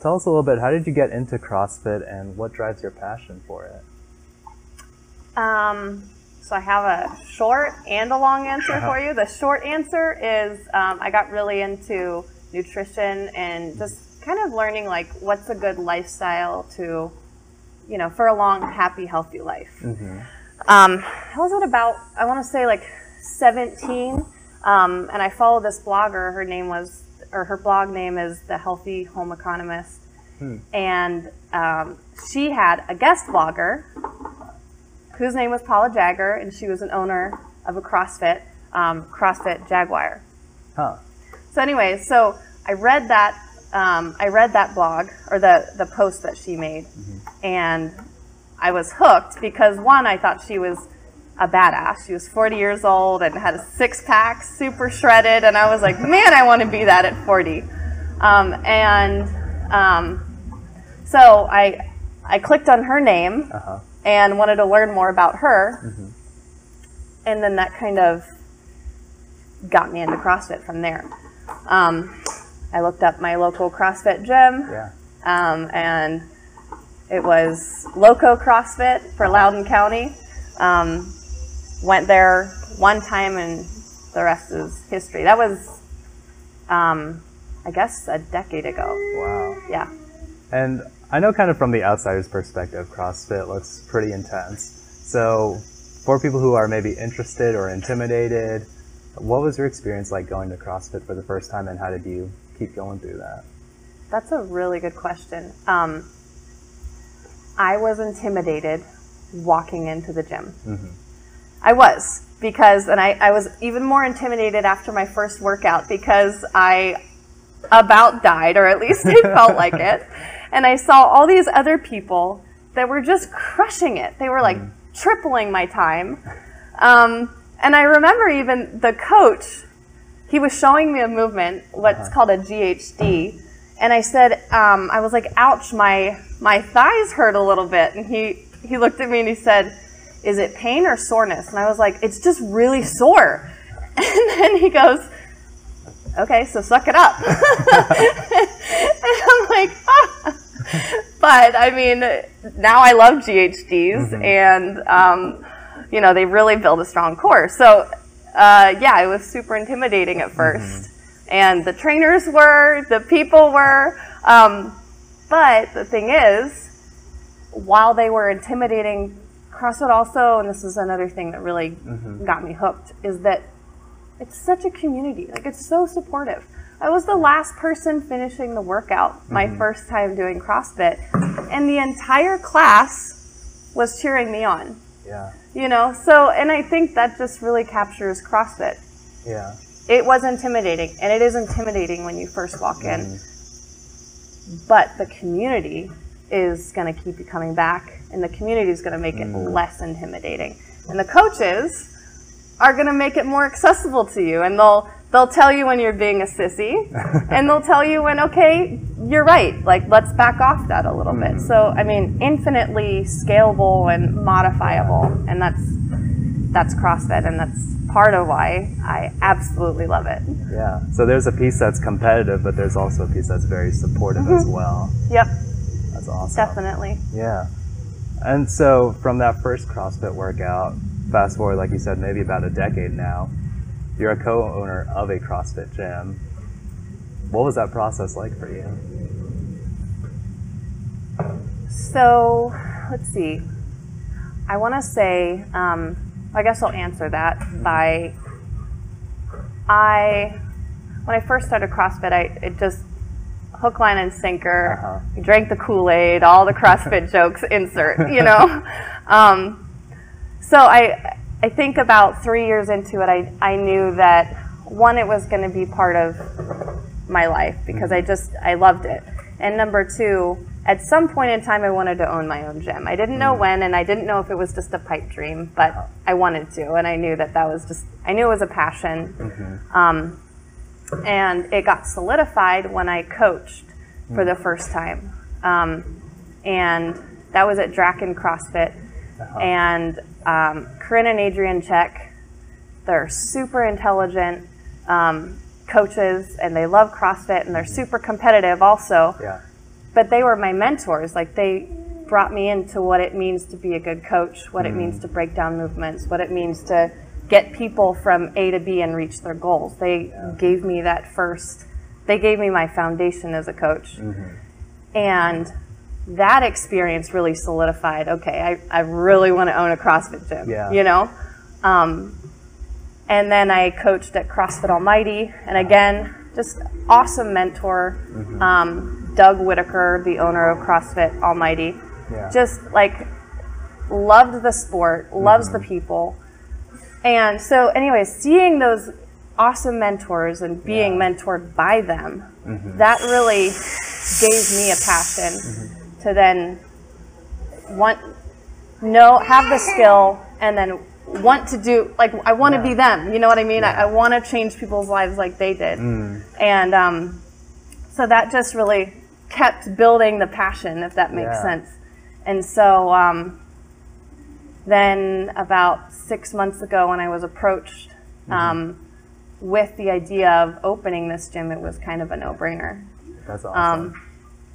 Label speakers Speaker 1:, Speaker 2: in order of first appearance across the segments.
Speaker 1: tell us a little bit. How did you get into CrossFit, and what drives your passion for it?
Speaker 2: Um, so I have a short and a long answer for you. The short answer is um, I got really into nutrition and just kind of learning like what's a good lifestyle to, you know, for a long, happy, healthy life. Mm-hmm. Um, I was at about I want to say like 17, um, and I followed this blogger. Her name was or her blog name is the Healthy Home Economist, hmm. and um, she had a guest blogger whose name was Paula Jagger, and she was an owner of a CrossFit, um, CrossFit Jaguar.
Speaker 1: Huh.
Speaker 2: So, anyway, so I read that. Um, I read that blog or the the post that she made, mm-hmm. and I was hooked because one, I thought she was a badass. She was 40 years old and had a six pack, super shredded, and I was like, man, I want to be that at 40. Um, and um, so I I clicked on her name, uh-huh and wanted to learn more about her. Mm-hmm. And then that kind of got me into CrossFit from there. Um, I looked up my local CrossFit gym,
Speaker 1: yeah.
Speaker 2: um, and it was Loco CrossFit for Loudoun County. Um, went there one time, and the rest is history. That was, um, I guess, a decade ago.
Speaker 1: Wow.
Speaker 2: Yeah.
Speaker 1: And I know kind of from the outsider's perspective, CrossFit looks pretty intense. So, for people who are maybe interested or intimidated, what was your experience like going to CrossFit for the first time and how did you keep going through that?
Speaker 2: That's a really good question. Um, I was intimidated walking into the gym. Mm-hmm. I was because, and I, I was even more intimidated after my first workout because I about died, or at least it felt like it and I saw all these other people that were just crushing it. They were like mm. tripling my time. Um, and I remember even the coach, he was showing me a movement, what's uh-huh. called a GHD. And I said, um, I was like, ouch, my, my thighs hurt a little bit. And he, he looked at me and he said, is it pain or soreness? And I was like, it's just really sore. And then he goes, okay, so suck it up. and I'm like, ah. but I mean, now I love GHDs, mm-hmm. and um, you know they really build a strong core. So uh, yeah, it was super intimidating at 1st mm-hmm. and the trainers were, the people were. Um, but the thing is, while they were intimidating, CrossFit also, and this is another thing that really mm-hmm. got me hooked, is that it's such a community. Like it's so supportive. I was the last person finishing the workout my mm-hmm. first time doing CrossFit, and the entire class was cheering me on.
Speaker 1: Yeah.
Speaker 2: You know, so and I think that just really captures CrossFit.
Speaker 1: Yeah.
Speaker 2: It was intimidating, and it is intimidating when you first walk in. Mm-hmm. But the community is going to keep you coming back, and the community is going to make it mm. less intimidating. And the coaches are going to make it more accessible to you and they'll they'll tell you when you're being a sissy and they'll tell you when okay you're right like let's back off that a little bit so i mean infinitely scalable and modifiable and that's that's crossfit and that's part of why i absolutely love it
Speaker 1: yeah so there's a piece that's competitive but there's also a piece that's very supportive mm-hmm. as well
Speaker 2: yep
Speaker 1: that's awesome
Speaker 2: definitely
Speaker 1: yeah and so from that first crossfit workout fast forward, like you said, maybe about a decade now, you're a co-owner of a CrossFit gym. What was that process like for you?
Speaker 2: So, let's see. I want to say, um, I guess I'll answer that by I when I first started CrossFit, I it just hook, line, and sinker. Uh-huh. drank the Kool Aid, all the CrossFit jokes. Insert, you know. Um, so I, I think about three years into it, I, I knew that one, it was going to be part of my life because I just, I loved it. And number two, at some point in time, I wanted to own my own gym. I didn't know mm. when, and I didn't know if it was just a pipe dream, but I wanted to, and I knew that that was just, I knew it was a passion. Mm-hmm. Um, and it got solidified when I coached for the first time. Um, and that was at Draken CrossFit. Uh-huh. And um, Corinne and Adrian Check, they're super intelligent um, coaches and they love CrossFit and they're super competitive also.
Speaker 1: Yeah.
Speaker 2: but they were my mentors. Like they brought me into what it means to be a good coach, what it means to break down movements, what it means to get people from A to B and reach their goals. They gave me that first, they gave me my foundation as a coach. And that experience really solidified okay, I, I really want to own a CrossFit gym,
Speaker 1: Yeah.
Speaker 2: you know? Um, and then I coached at CrossFit Almighty, and again, just awesome mentor, um, Doug Whitaker, the owner of CrossFit Almighty.
Speaker 1: Yeah.
Speaker 2: Just like loved the sport, loves the people. And so, anyways, seeing those awesome mentors and being
Speaker 1: Yeah.
Speaker 2: mentored by them, that really gave me a passion to then want know have the skill and then want to do like I want to
Speaker 1: Yeah.
Speaker 2: be them. You know what I mean? I,
Speaker 1: Yeah.
Speaker 2: I want to change people's lives like they did,
Speaker 1: Mm.
Speaker 2: and um, so that just really kept building the passion, if that makes sense. And so um, then about six months ago, when I was approached
Speaker 1: Mm-hmm.
Speaker 2: um, with the idea of opening this gym, it was kind of a no-brainer.
Speaker 1: That's awesome.
Speaker 2: Um,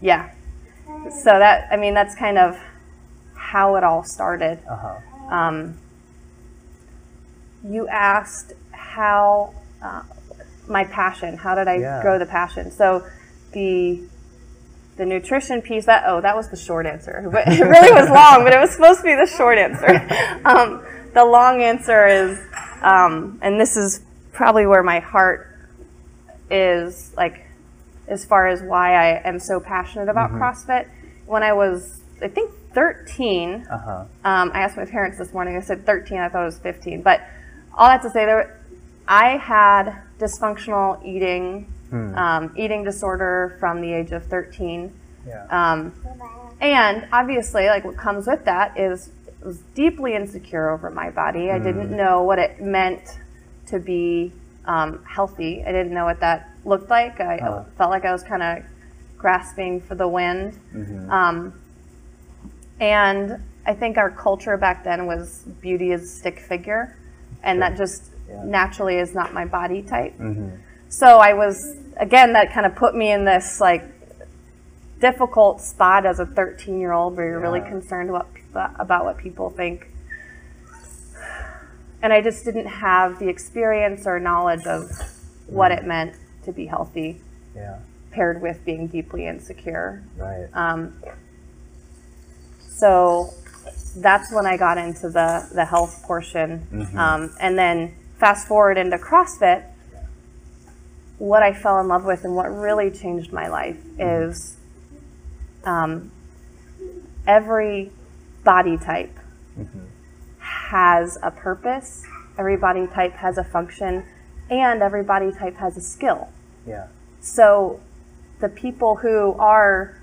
Speaker 2: yeah. So that I mean that's kind of how it all started.
Speaker 1: uh-huh.
Speaker 2: Um, you asked how uh, my passion. How did I
Speaker 1: Yeah.
Speaker 2: grow the passion? So the the nutrition piece. That oh, that was the short answer. But It really was long, but it was supposed to be the short answer. Um, the long answer is, um, and this is probably where my heart is like as far as why I am so passionate about CrossFit. When I was, I think, 13,
Speaker 1: Uh-huh.
Speaker 2: um, I asked my parents this morning. I said 13. I thought it was 15. But all that to say, there, I had dysfunctional eating, um, eating disorder from the age of 13.
Speaker 1: Yeah.
Speaker 2: Um, and obviously, like what comes with that is I was deeply insecure over my body. I didn't know what it meant to be um, healthy. I didn't know what that looked like. I felt like I was kind of grasping for the wind.
Speaker 1: Mhm.
Speaker 2: Um, and I think our culture back then was beauty is stick figure, and that just
Speaker 1: Yeah.
Speaker 2: naturally is not my body type.
Speaker 1: Mhm.
Speaker 2: So I was again that kind of put me in this like difficult spot as a 13 year old where you're really concerned about about what people think. And I just didn't have the experience or knowledge of what it meant to be healthy
Speaker 1: Yeah.
Speaker 2: paired with being deeply insecure.
Speaker 1: Right.
Speaker 2: Um, so that's when I got into the, the health portion.
Speaker 1: Mhm.
Speaker 2: Um, and then fast forward into CrossFit, what I fell in love with and what really changed my life is um, every body type
Speaker 1: Mhm.
Speaker 2: has a purpose, every body type has a function, and every body type has a skill.
Speaker 1: Yeah.
Speaker 2: So the people who are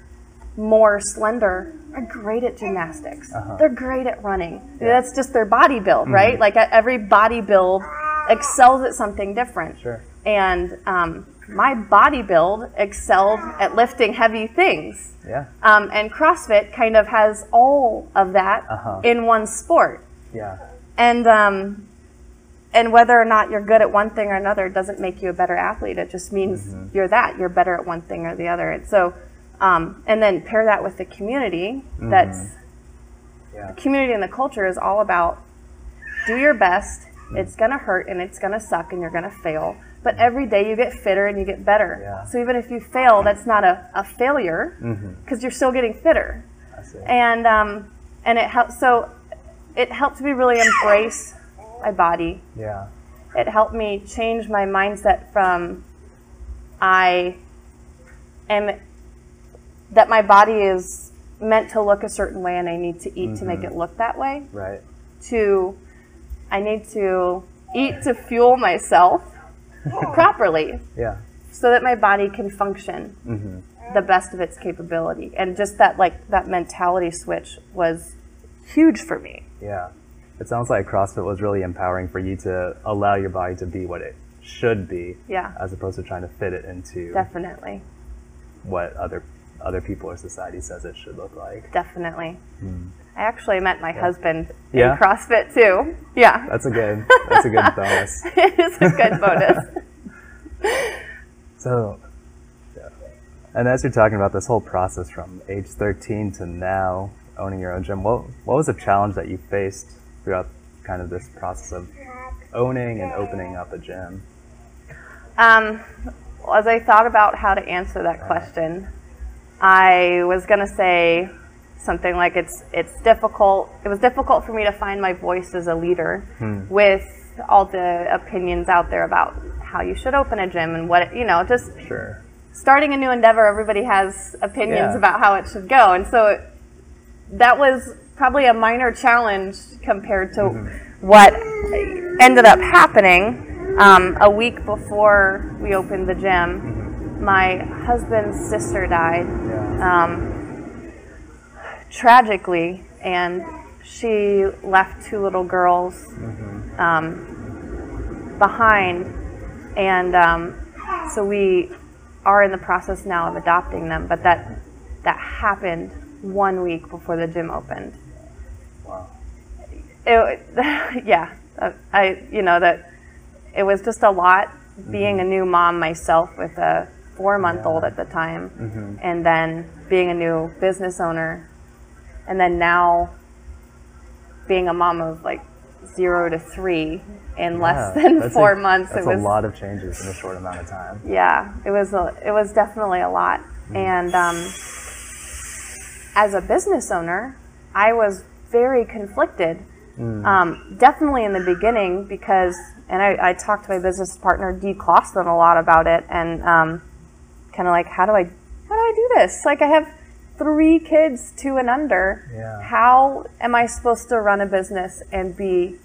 Speaker 2: more slender are great at gymnastics.
Speaker 1: Uh-huh.
Speaker 2: They're great at running.
Speaker 1: Yeah. Mm-hmm.
Speaker 2: That's just their body build, right? Like uh, every body build excels at something different.
Speaker 1: Sure.
Speaker 2: And um, my body build excelled at lifting heavy things.
Speaker 1: Yeah.
Speaker 2: Um, and CrossFit kind of has all of that
Speaker 1: Uh-huh.
Speaker 2: in one sport.
Speaker 1: Yeah.
Speaker 2: And um, and whether or not you're good at one thing or another doesn't make you a better athlete. It just means
Speaker 1: Mm-hmm.
Speaker 2: you're that. You're better at one thing or the other. And so, um, and then pair that with the community. That's
Speaker 1: Mm-hmm. Yeah.
Speaker 2: community and the culture is all about do your best. It's gonna hurt and it's gonna suck and you're gonna fail. But every day you get fitter and you get better.
Speaker 1: Yeah.
Speaker 2: So even if you fail, that's not a, a failure because you're still getting fitter and um, and it helped. So it helped me really embrace my body.
Speaker 1: Yeah.
Speaker 2: It helped me change my mindset from I am that my body is meant to look a certain way and I need to eat to make it look that way
Speaker 1: Right.
Speaker 2: to I need to eat to fuel myself properly
Speaker 1: Yeah.
Speaker 2: so that my body can function
Speaker 1: Mhm.
Speaker 2: the best of its capability and just that like that mentality switch was huge for me
Speaker 1: Yeah. It sounds like CrossFit was really empowering for you to allow your body to be what it should be,
Speaker 2: yeah
Speaker 1: as opposed to trying to fit it into
Speaker 2: definitely
Speaker 1: what other other people or society says it should look like.
Speaker 2: definitely i actually met my husband
Speaker 1: Hmm. Yeah?
Speaker 2: in crossfit too yeah
Speaker 1: That's a good. That's a good bonus.
Speaker 2: it is a good bonus
Speaker 1: So, yeah. And as you're talking about this whole process from age 13 to now owning your own gym, what what was a challenge that you faced throughout kind of this process of owning and opening up a gym?
Speaker 2: Um, well, as I thought about how to answer that question, I was gonna say something like it's it's difficult. It was difficult for me to find my voice as a leader hmm. with all the opinions out there about how you should open a gym and what you know just
Speaker 1: Sure.
Speaker 2: starting a new endeavor, everybody has opinions
Speaker 1: Yeah.
Speaker 2: about how it should go. And so that was probably a minor challenge compared to mm-hmm. what ended up happening. Um, a week before we opened the gym, mm-hmm. My husband's sister died
Speaker 1: Yeah.
Speaker 2: um, tragically, and she left two little girls um, behind, and um, so we are in the process now of adopting them. But that that happened one week before the gym opened.
Speaker 1: Wow.
Speaker 2: It, yeah, I you know that it was just a lot being a new mom myself with a four month old at the time, and then being a new business owner, and then now being a mom of like zero to three in less than four
Speaker 1: a,
Speaker 2: months.
Speaker 1: That's
Speaker 2: it was
Speaker 1: a lot of changes in a short amount of time.
Speaker 2: yeah, it was a, it was definitely a lot. And um, as a business owner, I was very conflicted. Um, definitely in the beginning because, and I, I talked to my business partner Dee Clausen a lot about it, and um, kind of like, how do I, how do I do this? Like, I have three kids, two and under.
Speaker 1: Yeah.
Speaker 2: How am I supposed to run a business and be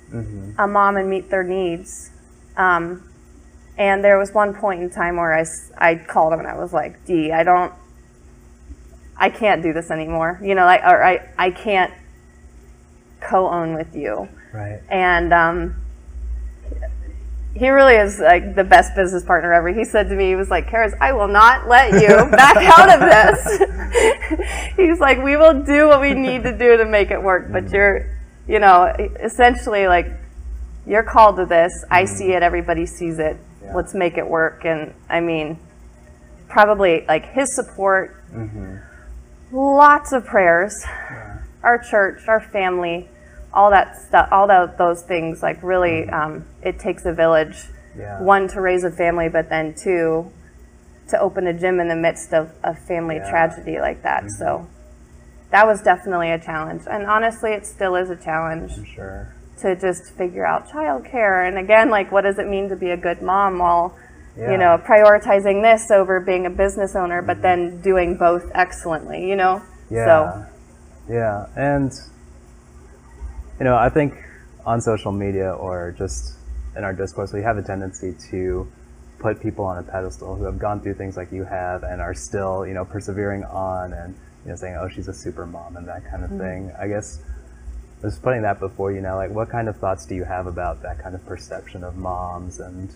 Speaker 2: a mom and meet their needs? Um, and there was one point in time where I, I called him and I was like, D, I don't, I can't do this anymore. You know, like, or I, I can't co own with you.
Speaker 1: Right.
Speaker 2: And um, he really is like the best business partner ever. He said to me, he was like, Charis, I will not let you back out of this. He's like, we will do what we need to do to make it work, but mm-hmm. you're, you know, essentially like, you're called to this. I mm-hmm. see it. Everybody sees it.
Speaker 1: Yeah.
Speaker 2: Let's make it work. And I mean, probably like his support, mm-hmm. lots of prayers, our church, our family, all that stuff, all that, those things. Like really, um, it takes a village.
Speaker 1: Yeah.
Speaker 2: One to raise a family, but then two to open a gym in the midst of a family
Speaker 1: Yeah.
Speaker 2: tragedy like that. So that was definitely a challenge, and honestly, it still is a challenge
Speaker 1: I'm sure.
Speaker 2: to just figure out childcare. And again, like, what does it mean to be a good mom while,
Speaker 1: Yeah.
Speaker 2: you know, prioritizing this over being a business owner, but then doing both excellently, you know?
Speaker 1: Yeah.
Speaker 2: So,
Speaker 1: Yeah. And, you know, I think on social media or just in our discourse, we have a tendency to put people on a pedestal who have gone through things like you have and are still, you know, persevering on and, you know, saying, oh, she's a super mom and that kind of thing. I guess just putting that before you now, like, what kind of thoughts do you have about that kind of perception of moms and,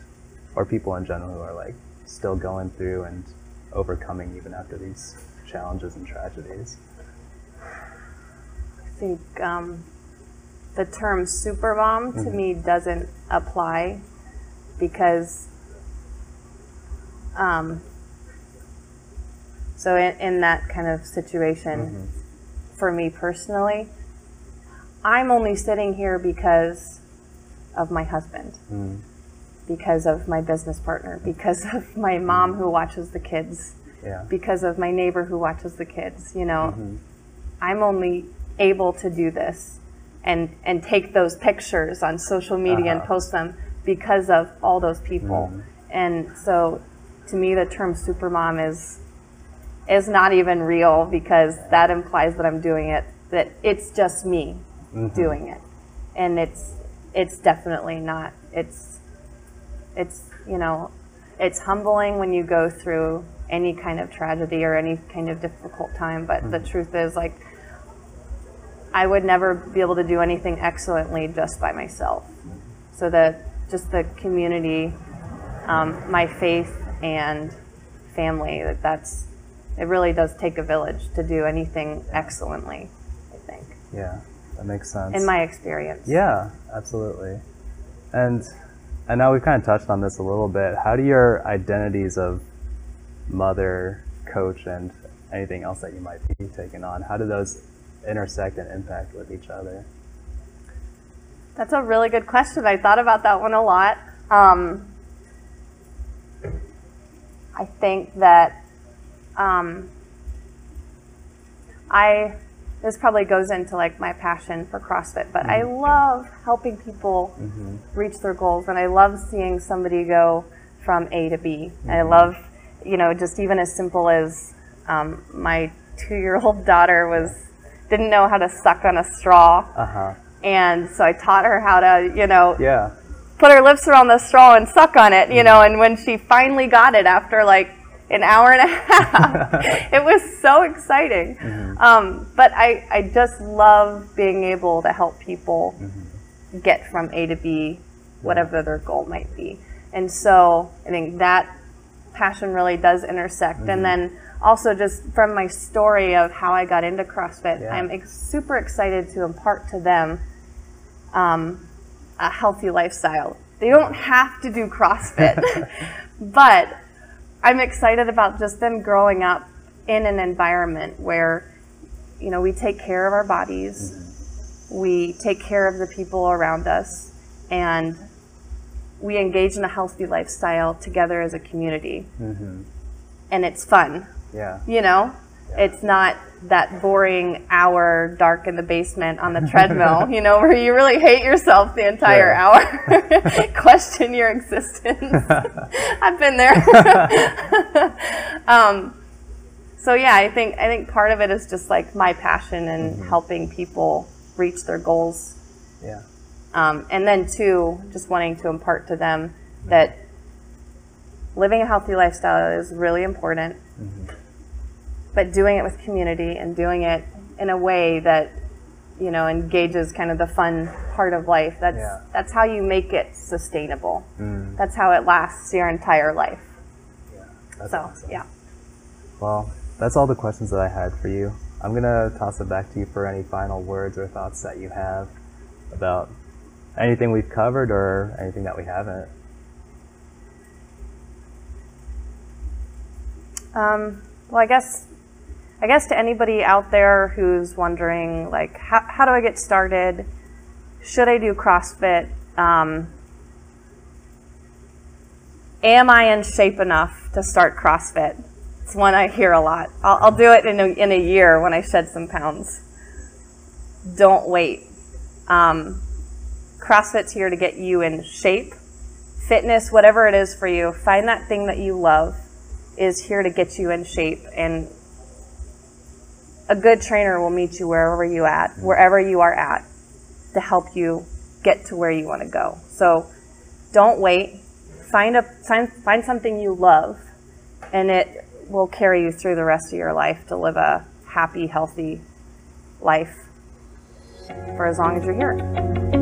Speaker 1: or people in general who are like still going through and overcoming even after these challenges and tragedies?
Speaker 2: I think um, the term supermom to mm-hmm. me doesn't apply because, um, so in, in that kind of situation, mm-hmm. for me personally, I'm only sitting here because of my husband, mm-hmm. because of my business partner, because of my mom who watches the kids,
Speaker 1: Yeah.
Speaker 2: because of my neighbor who watches the kids. You know, I'm only able to do this and and take those pictures on social media and
Speaker 1: Uh-huh.
Speaker 2: post them because of all those people. Mm-hmm. And so, to me, the term supermom is is not even real because that implies that I'm doing it that it's just me mm-hmm. doing it, and it's it's definitely not. It's it's you know it's humbling when you go through any kind of tragedy or any kind of difficult time but the mm-hmm. truth is like i would never be able to do anything excellently just by myself so that just the community um, my faith and family that that's it really does take a village to do anything excellently i think
Speaker 1: Yeah, that makes sense.
Speaker 2: in my experience
Speaker 1: yeah, absolutely. And and now we've kind of touched on this a little bit. How do your identities of mother coach and anything else that you might be taking on? How do those intersect and impact with each other?
Speaker 2: That's a really good question. I thought about that one a lot. Um, I think that um, I this probably goes into like my passion for CrossFit, but I love helping people reach their goals, and I love seeing somebody go from A to B. I love, you know, just even as simple as um, my two-year-old daughter was didn't know how to suck on a straw,
Speaker 1: Uh huh.
Speaker 2: and so I taught her how to, you know,
Speaker 1: Yeah.
Speaker 2: put her lips around the straw and suck on it, you know, and when she finally got it after like an hour and a half, it was so exciting. Um, but I, I just love being able to help people get from A to B, whatever their goal might be. And so I think that passion really does intersect. And then also just from my story of how I got into CrossFit,
Speaker 1: Yeah.
Speaker 2: I'm ex- super excited to impart to them um, a healthy lifestyle. They don't have to do CrossFit, but I'm excited about just them growing up in an environment where, you know, we take care of our bodies, we take care of the people around us, and we engage in a healthy lifestyle together as a community.
Speaker 1: hmm
Speaker 2: And it's fun,
Speaker 1: Yeah.
Speaker 2: you know? It's not that boring hour dark in the basement on the treadmill, you know, where you really hate yourself the entire
Speaker 1: Sure.
Speaker 2: hour, question your existence. I've been there. um, so yeah, I think I think part of it is just like my passion in helping people reach their goals,
Speaker 1: Yeah.
Speaker 2: um, and then two, just wanting to impart to them that living a healthy lifestyle is really important, but doing it with community and doing it in a way that you know engages kind of the fun part of life. That's
Speaker 1: Yeah.
Speaker 2: that's how you make it sustainable.
Speaker 1: Mm,
Speaker 2: That's how it lasts your entire life.
Speaker 1: yeah.
Speaker 2: So
Speaker 1: awesome.
Speaker 2: yeah.
Speaker 1: Well, that's all the questions that I had for you. I'm gonna toss it back to you for any final words or thoughts that you have about anything we've covered or anything that we haven't.
Speaker 2: Um, well, I guess, I guess to anybody out there who's wondering, like, how, how do I get started? Should I do CrossFit? Um, am I in shape enough to start CrossFit? It's one I hear a lot. I'll, I'll do it in a, in a year when I shed some pounds. Don't wait. Um, CrossFit's here to get you in shape. Fitness, whatever it is for you, find that thing that you love is here to get you in shape and a good trainer will meet you wherever you at wherever you are at to help you get to where you want to go. So don't wait. Find a find, find something you love and it will carry you through the rest of your life to live a happy healthy life for as long as you're here